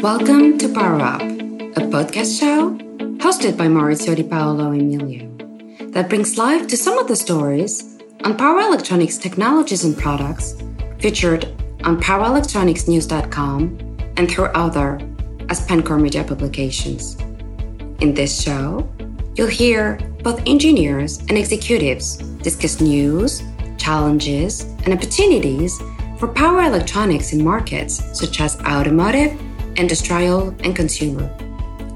Welcome to Power Up, a podcast show hosted by Maurizio Di Paolo Emilio that brings life to some of the stories on power electronics technologies and products featured on powerelectronicsnews.com and through other AspenCore Media publications. In this show, you'll hear both engineers and executives discuss news, challenges, and opportunities for power electronics in markets such as automotive, industrial, and consumer.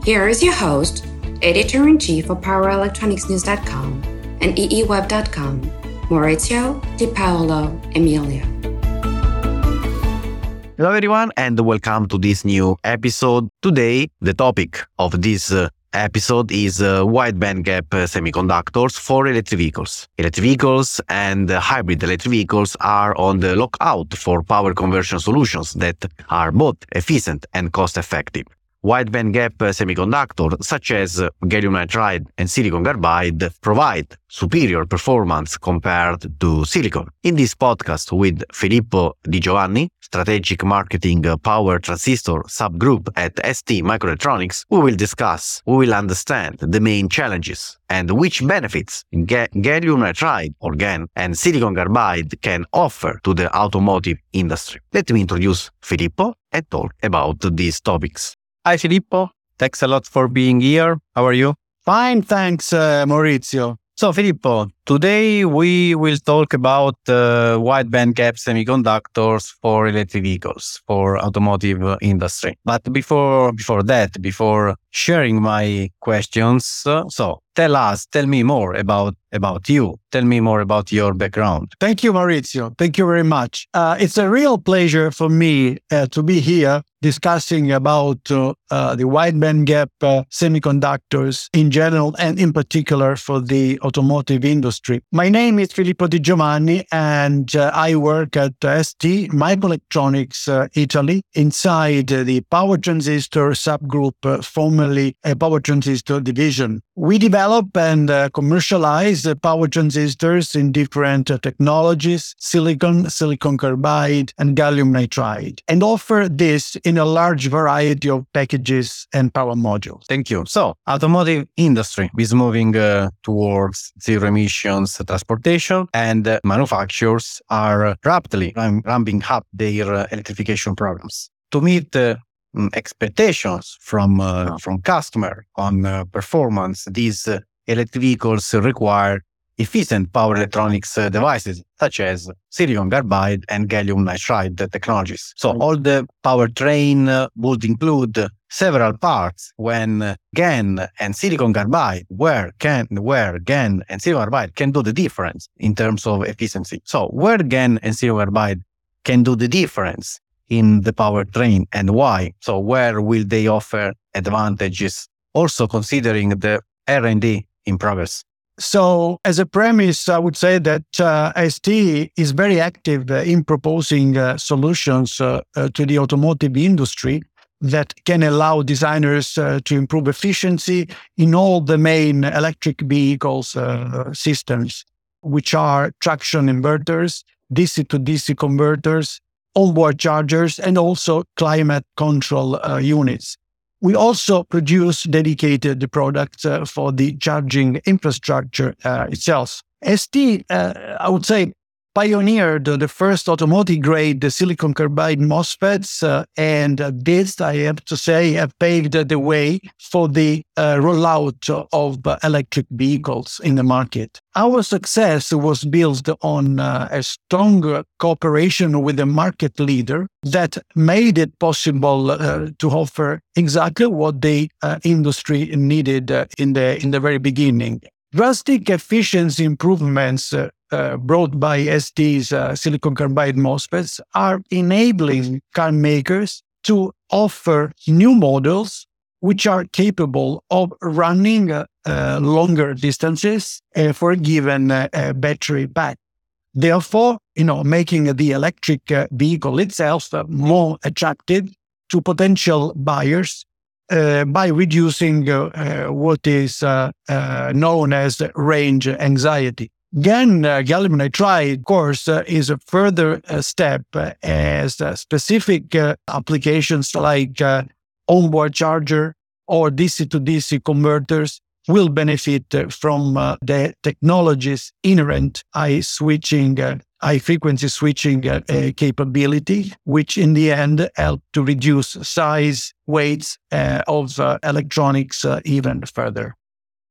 Here is your host, editor in chief of PowerElectronicsNews.com and EEWeb.com, Maurizio Di Paolo Emilio. Hello, everyone, and welcome to this new episode. Today, the topic of this uh, episode is uh, wide bandgap uh, semiconductors for electric vehicles. Electric vehicles and uh, hybrid electric vehicles are on the lookout for power conversion solutions that are both efficient and cost effective wide bandgap eh, semiconductors such as gallium nitride and silicon carbide provide superior performance compared to silicon. In this podcast with Filippo Di Giovanni, strategic marketing power transistor subgroup at ST Microelectronics, we will discuss, we will understand the main challenges and which benefits ga- gallium nitride or GaN and silicon carbide can offer to the automotive industry. Let me introduce Filippo and talk about these topics. Hi, Filippo. Thanks a lot for being here. How are you? Fine, thanks, uh, Maurizio. So, Filippo, today we will talk about uh, wide bandgap semiconductors for electric vehicles, for automotive industry. But before before that, before sharing my questions, uh, so tell us, tell me more about about you. Tell me more about your background. Thank you, Maurizio. Thank you very much. Uh, it's a real pleasure for me uh, to be here discussing about uh, uh the wide bandgap uh, semiconductors in general and in particular for the automotive industry. My name is Filippo Di Giovanni and uh, I work at uh, ST Microelectronics uh, Italy inside the power transistor subgroup, uh, formerly a power transistor division. We develop and commercialize power transistors in different technologies, silicon, silicon carbide, and gallium nitride, and offer this in a large variety of packages and power modules. Thank you. So, automotive industry is moving uh, towards zero emissions transportation, and uh, manufacturers are rapidly ramping up their uh, electrification programs to meet mm, expectations from uh, from customer on uh, performance. These uh, electric vehicles require efficient power electronics uh, devices such as silicon carbide and gallium nitride technologies. So all the powertrain uh, would include several parts when uh, GaN and silicon carbide, where can where GaN and silicon carbide can do the difference in terms of efficiency. So where GaN and silicon carbide can do the difference in the powertrain and why? So where will they offer advantages? Also considering the R&D in progress. So, as a premise, I would say that uh, ST is very active uh, in proposing uh, solutions uh, uh, to the automotive industry that can allow designers uh, to improve efficiency in all the main electric vehicles systems, which are traction inverters, DC to DC converters, onboard chargers, and also climate control units. We also produce dedicated products uh, for the charging infrastructure uh, itself. ST, uh, I would say, pioneered the first automotive grade the silicon carbide MOSFETs. Uh, and this, I have to say, have paved the way for the uh, rollout of electric vehicles in the market. Our success was built on uh, a stronger cooperation with the market leader that made it possible uh, to offer exactly what the uh, industry needed uh, in the in the very beginning. Drastic efficiency improvements uh, brought by ST's uh, silicon carbide MOSFETs are enabling car makers to offer new models which are capable of running uh, uh longer distances uh, for a given battery pack. Therefore, you know, making the electric vehicle itself more attractive to potential buyers uh, by reducing uh, uh, what is known as range anxiety. GaN uh, gallium nitride, of course, uh, is a further uh, step uh, as uh, specific uh, applications like onboard charger or DC to DC converters will benefit from the technology's inherent high switching, high frequency switching capability, which in the end help to reduce size, weights of electronics even further.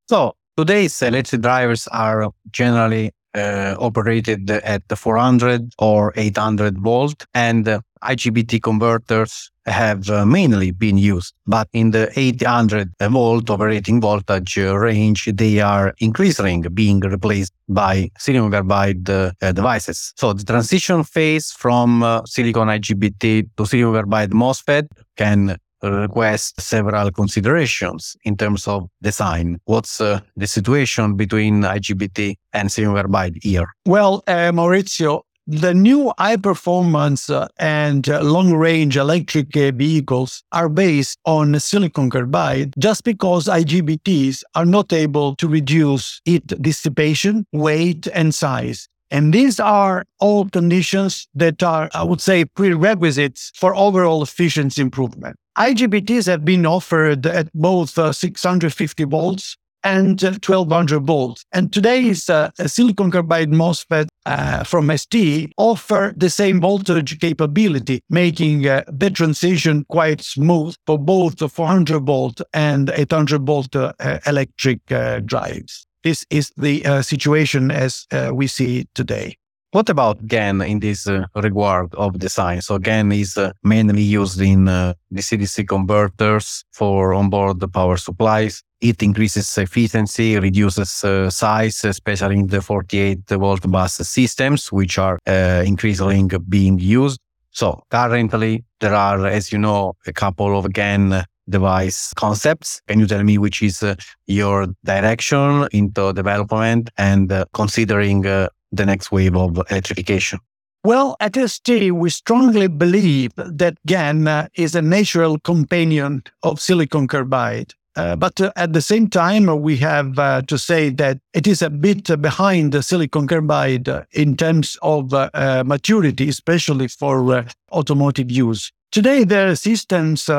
So Today's electric drivers are generally uh, operated at the 400 or 800 volt and uh, IGBT converters have uh, mainly been used. But in the 800 volt operating voltage range, they are increasing, being replaced by silicon carbide uh, devices. So the transition phase from uh, silicon IGBT to silicon carbide MOSFET can request several considerations in terms of design. What's uh, the situation between IGBT and silicon carbide here? Well, uh, Maurizio, the new high performance uh, and uh, long range electric uh, vehicles are based on silicon carbide just because IGBTs are not able to reduce heat dissipation, weight, and size. And these are all conditions that are, I would say, prerequisites for overall efficiency improvement. IGBTs have been offered at both uh, 650 volts and uh, 1200 volts. And today's uh, silicon carbide MOSFET uh, from ST offer the same voltage capability, making uh, the transition quite smooth for both the 400 volt and 800 volt uh, electric uh, drives. This is the situation as we see today. What about GaN in this uh, regard of design? So GaN is uh, mainly used in uh, DC-DC converters for onboard power supplies. It increases efficiency, reduces uh, size, especially in the 48 volt bus systems, which are uh, increasingly being used. So currently there are, as you know, a couple of GaN device concepts. Can you tell me which is uh, your direction into development and uh, considering uh, the next wave of electrification? Well, at ST, we strongly believe that GaN uh, is a natural companion of silicon carbide. Uh, but uh, at the same time, we have uh, to say that it is a bit behind the silicon carbide uh, in terms of uh, maturity, especially for automotive use. Today, the systems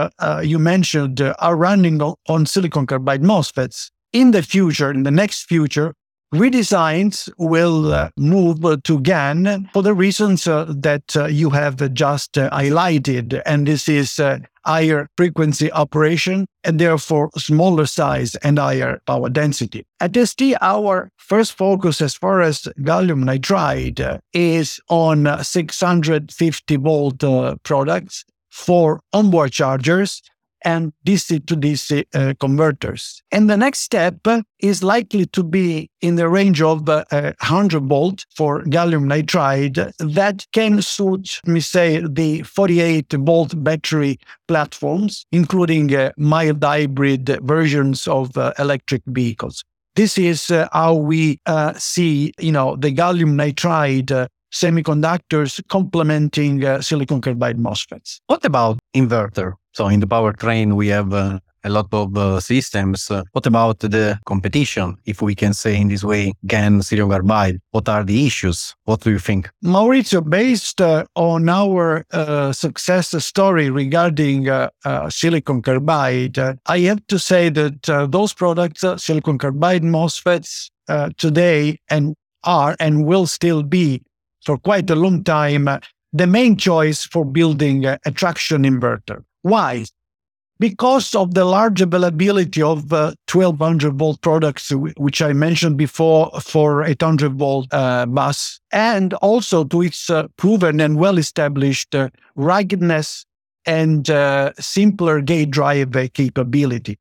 you mentioned are running on silicon carbide MOSFETs. In the future, in the next future, redesigns will uh, move to GaN for the reasons uh, that uh, you have just highlighted. And this is higher frequency operation and therefore smaller size and higher power density. At ST, our first focus as far as gallium nitride is on 650 volt products for onboard chargers and DC to DC uh, converters. And the next step is likely to be in the range of uh, 100 volt for gallium nitride that can suit, let me say, the 48 volt battery platforms, including uh, mild hybrid versions of uh, electric vehicles. This is uh, how we uh, see, you know, the gallium nitride semiconductors complementing uh, silicon carbide MOSFETs. What about inverter? So in the powertrain, we have uh, a lot of uh, systems. Uh, what about the competition, if we can say in this way, GaN, silicon carbide? What are the issues? What do you think? Maurizio, based uh, on our uh, success story regarding silicon carbide, I have to say that those products, silicon carbide MOSFETs, today and are and will still be for quite a long time the main choice for building a traction inverter. Why? Because of the large availability of uh, 1200 volt products, which I mentioned before for 800 volt uh, bus, and also to its uh, proven and well established uh, ruggedness and uh, simpler gate drive capability.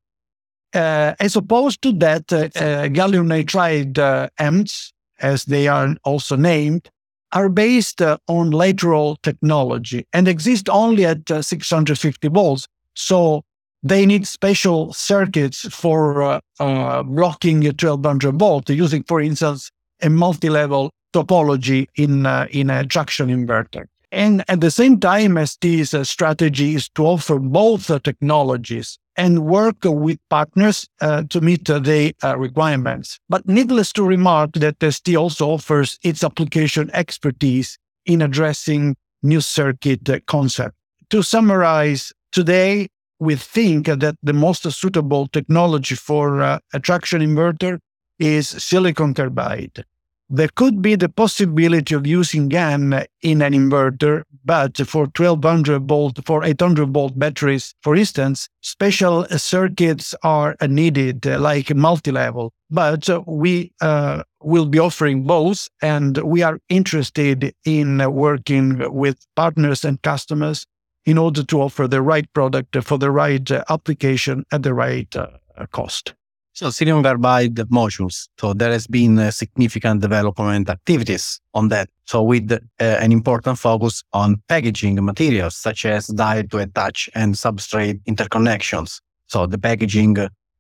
Uh, as opposed to that, gallium nitride HEMTs, as they are also named, are based uh, on lateral technology and exist only at uh, 650 volts. So they need special circuits for uh, uh blocking 1200 volt using, for instance, a multi-level topology in, uh, in a traction inverter. And at the same time, ST's uh, strategy is to offer both technologies and work with partners uh, to meet uh, the uh, requirements. But needless to remark that ST also offers its application expertise in addressing new circuit uh, concept. To summarize, today we think that the most suitable technology for uh, a traction inverter is silicon carbide. There could be the possibility of using GaN in an inverter, but for 1200 volt, for 800 volt batteries, for instance, special circuits are needed, like multi-level. But we uh, will be offering both, and we are interested in working with partners and customers in order to offer the right product for the right application at the right uh, cost. So silicon carbide modules. So there has been uh, significant development activities on that. So with uh, an important focus on packaging materials such as die to attach and substrate interconnections. So the packaging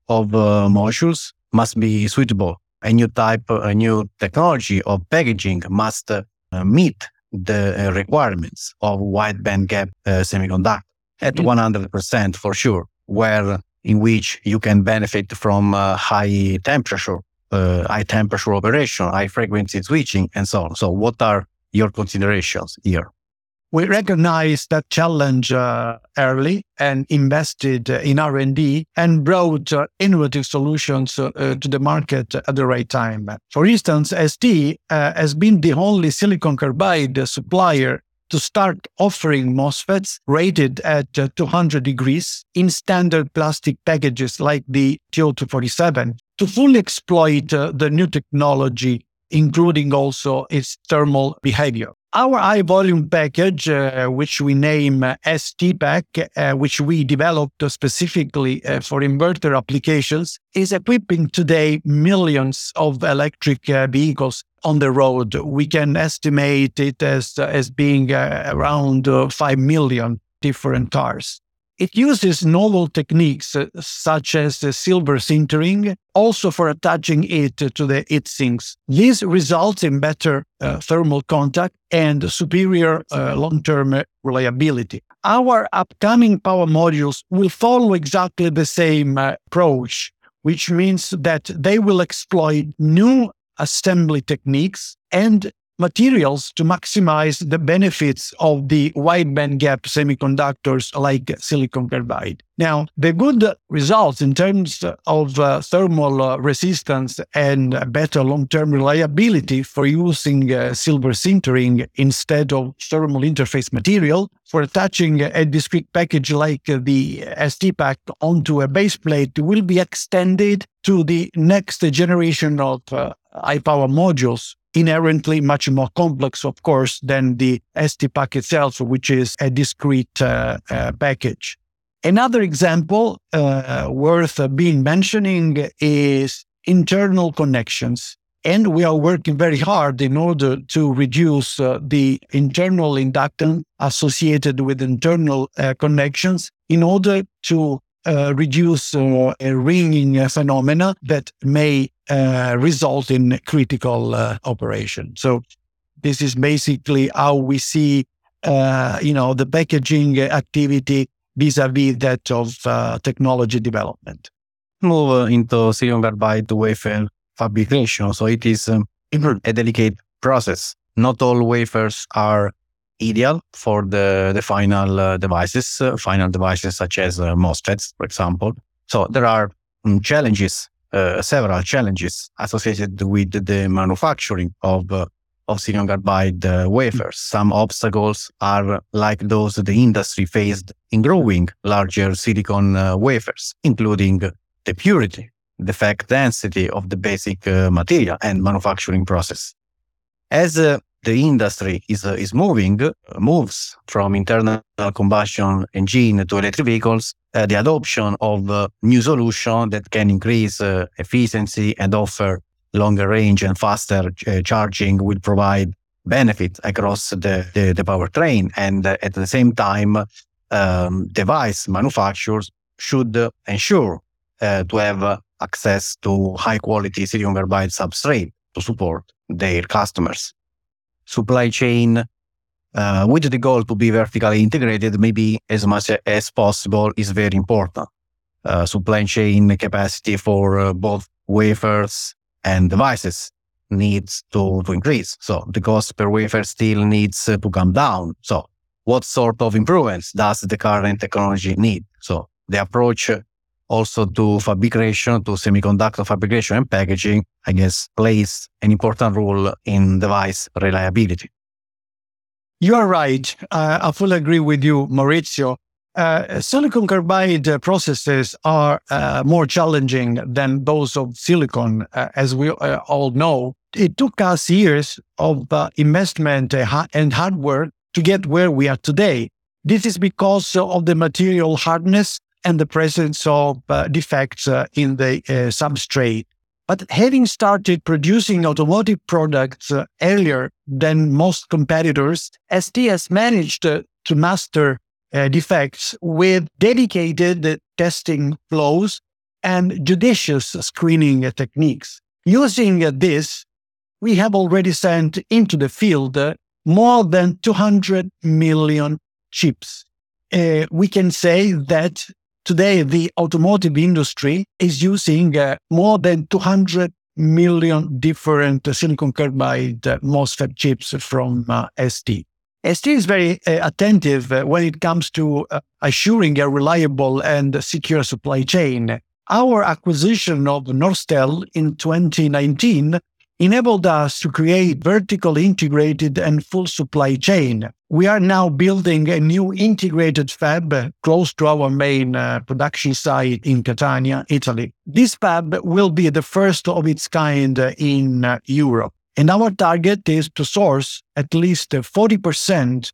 of uh, modules must be suitable. A new type, a new technology of packaging must uh, meet the uh, requirements of wide band gap uh, semiconductor at 100% for sure, where in which you can benefit from uh, high temperature, uh, high temperature operation, high frequency switching, and so on. So, what are your considerations here? We recognized that challenge uh, early and invested in R&D and brought uh, innovative solutions uh, to the market at the right time. For instance, ST uh, has been the only silicon carbide supplier to start offering MOSFETs rated at uh, 200 degrees in standard plastic packages like the TO247 to fully exploit uh, the new technology, including also its thermal behavior. Our high volume package, uh, which we name uh, Pack, uh, which we developed specifically uh, for inverter applications, is equipping today millions of electric uh, vehicles on the road. We can estimate it as, as being uh, around 5 million different cars. It uses novel techniques uh, such as uh, silver sintering, also for attaching it to the heat sinks. This results in better uh, thermal contact and superior uh, long term reliability. Our upcoming power modules will follow exactly the same uh, approach, which means that they will exploit new assembly techniques and materials to maximize the benefits of the wide band gap semiconductors like silicon carbide. Now, the good results in terms of uh, thermal uh, resistance and better long term reliability for using uh, silver sintering instead of thermal interface material for attaching a discrete package like the STPAK onto a base plate will be extended to the next generation of uh, high power modules inherently much more complex, of course, than the STPAK itself, which is a discrete uh, uh, package. Another example uh, worth being mentioning is internal connections. And we are working very hard in order to reduce uh, the internal inductance associated with internal uh, connections in order to uh, reduce uh, a ringing phenomena that may uh, result in critical uh, operation. So this is basically how we see, uh, you know, the packaging activity vis-a-vis that of uh, technology development. Move into silicon carbide wafer fabrication. So it is um, a delicate process. Not all wafers are ideal for the, the final uh, devices, uh, final devices such as uh, MOSFETs, for example. So there are um, challenges, uh, several challenges associated with the manufacturing of uh, of silicon carbide uh, wafers. Some obstacles are like those the industry faced in growing larger silicon wafers, including the purity, defect density of the basic material and manufacturing process. As the industry is, uh, is moving, uh, moves from internal combustion engine to electric vehicles, uh, the adoption of uh, new solution that can increase uh, efficiency and offer longer range and faster uh, charging will provide benefit across the, the, the powertrain. And at the same time, um, device manufacturers should ensure to have access to high quality silicon carbide substrate to support their customers supply chain uh, with the goal to be vertically integrated, maybe as much as possible is very important. uh, supply chain capacity for uh, both wafers and devices needs to, to increase. So the cost per wafer still needs uh, to come down. So what sort of improvements does the current technology need? So the approach also to fabrication, to semiconductor fabrication and packaging, I guess, plays an important role in device reliability. You are right. Uh, I fully agree with you, Maurizio. Uh, silicon carbide processes are uh, more challenging than those of silicon, uh, as we uh, all know. It took us years of uh, investment and hard work to get where we are today. This is because of the material hardness and the presence of uh, defects uh, in the uh, substrate. But having started producing automotive products uh, earlier than most competitors, ST has managed uh, to master defects with dedicated testing flows and judicious screening techniques. Using this, we have already sent into the field more than 200 million chips. Uh, we can say that today the automotive industry is using uh, more than 200 million different uh, silicon carbide uh, MOSFET chips from uh, ST. ST is very uh, attentive when it comes to assuring a reliable and secure supply chain. Our acquisition of Norstel in 2019 enabled us to create vertically integrated and full supply chain. We are now building a new integrated fab close to our main uh, production site in Catania, Italy. This fab will be the first of its kind in uh, Europe. And our target is to source at least 40%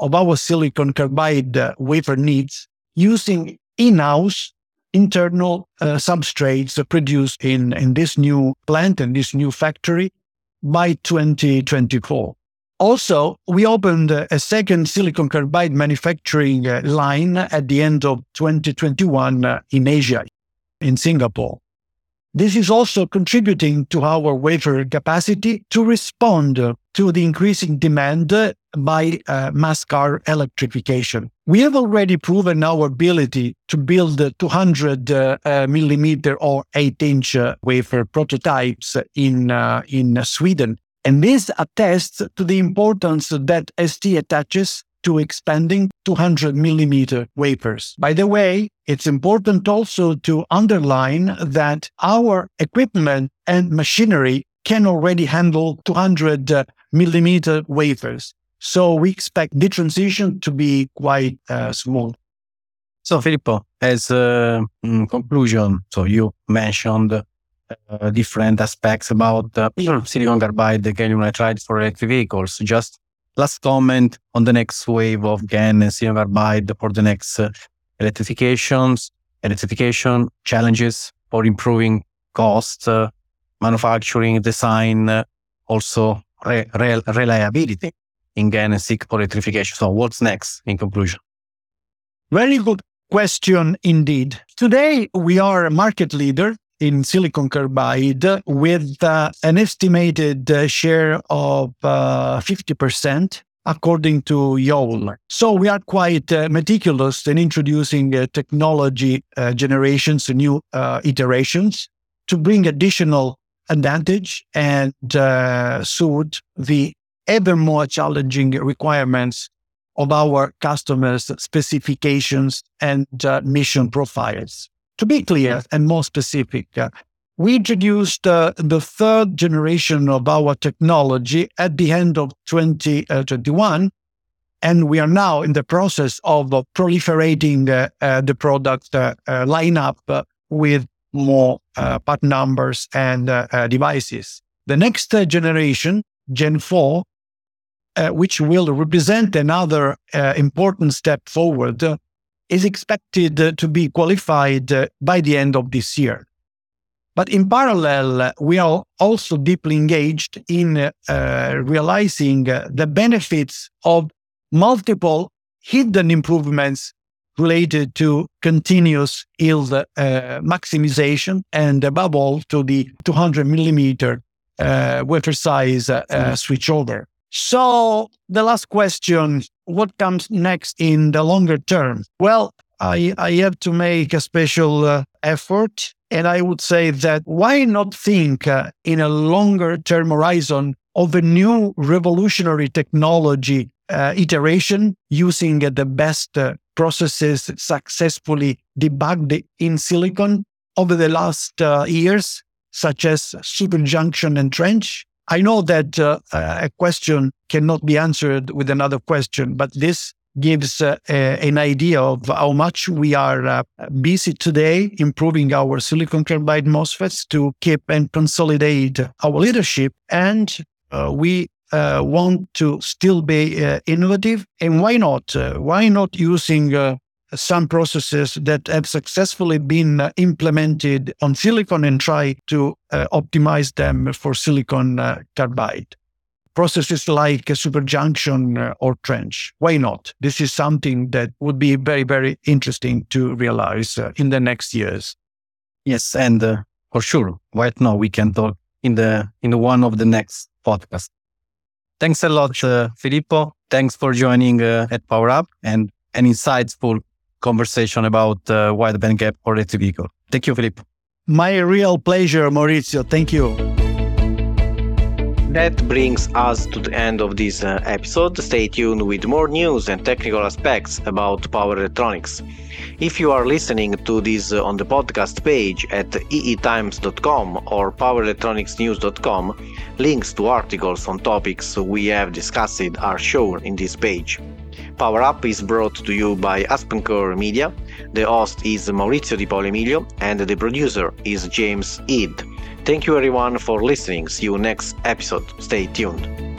of our silicon carbide uh, wafer needs using in-house internal uh, substrates produced in, in this new plant and this new factory by 2024. Also, we opened a second silicon carbide manufacturing uh, line at the end of 2021 uh, in Asia, in Singapore. This is also contributing to our wafer capacity to respond to the increasing demand by uh, mass car electrification. We have already proven our ability to build 200 uh, uh, millimeter or 8 inch uh, wafer prototypes in, uh, in Sweden. And this attests to the importance that ST attaches to expanding 200 millimeter wafers. By the way, it's important also to underline that our equipment and machinery can already handle 200 uh, millimeter wafers. So we expect the transition to be quite uh, smooth. So Filippo, as a mm, conclusion, so you mentioned uh, different aspects about uh, silicon carbide the gallium nitride for electric vehicles. Just last comment on the next wave of GaN and silicon carbide for the next uh, electrifications, electrification challenges for improving cost, uh, manufacturing, design, uh, also re- re- reliability in GaN and SiC for electrification. So what's next in conclusion? Very good question indeed. Today, we are a market leader in silicon carbide with uh, an estimated uh, share of uh, 50% according to Yole. So we are quite uh, meticulous in introducing uh, technology uh, generations, new iterations to bring additional advantage and suit the ever more challenging requirements of our customers' specifications and mission profiles. To be clear and more specific, uh, we introduced uh, the third generation of our technology at the end of 2021, and we are now in the process of uh, proliferating uh, the product uh, uh, lineup with more part numbers and devices. The next generation, Gen 4, which will represent another important step forward, is expected uh, to be qualified uh, by the end of this year. But in parallel, uh, we are also deeply engaged in uh, realizing uh, the benefits of multiple hidden improvements related to continuous yield uh, maximization and above all to the 200 millimeter wafer size switchover. So the last question, what comes next in the longer term? Well, I, I have to make a special uh, effort. And I would say that why not think uh, in a longer term horizon of a new revolutionary technology uh, iteration using the best uh, processes successfully debugged in silicon over the last uh, years, such as superjunction and trench. I know that uh, a question cannot be answered with another question, but this gives uh, a, an idea of how much we are uh, busy today improving our silicon carbide MOSFETs to keep and consolidate our leadership. And uh, we uh, want to still be uh, innovative. And why not? Uh, why not using some processes that have successfully been implemented on silicon and try to optimize them for silicon carbide? processes like a superjunction uh, or trench. Why not? This is something that would be very, very interesting to realize uh, in the next years. Yes, and uh, for sure, right now we can talk in the in one of the next podcasts. Thanks a lot, uh, Filippo. Thanks for joining uh, at Power Up and an insightful conversation about uh, wideband gap for electric vehicle. Thank you, Filippo. My real pleasure, Maurizio. Thank you. That brings us to the end of this uh, episode. Stay tuned with more news and technical aspects about power electronics. If you are listening to this uh, on the podcast page at eetimes.com or powerelectronicsnews.com, links to articles on topics we have discussed are shown in this page. Power Up is brought to you by AspenCore Media. The host is Maurizio Di Paolo Emilio and the producer is James Ead. Thank you everyone for listening. See you next episode. Stay tuned.